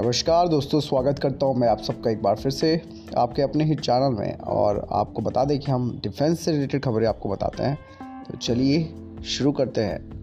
नमस्कार दोस्तों, स्वागत करता हूँ मैं आप सबका एक बार फिर से आपके अपने ही चैनल में और आपको बता दें कि हम डिफेंस से रिलेटेड खबरें आपको बताते हैं। तो चलिए शुरू करते हैं।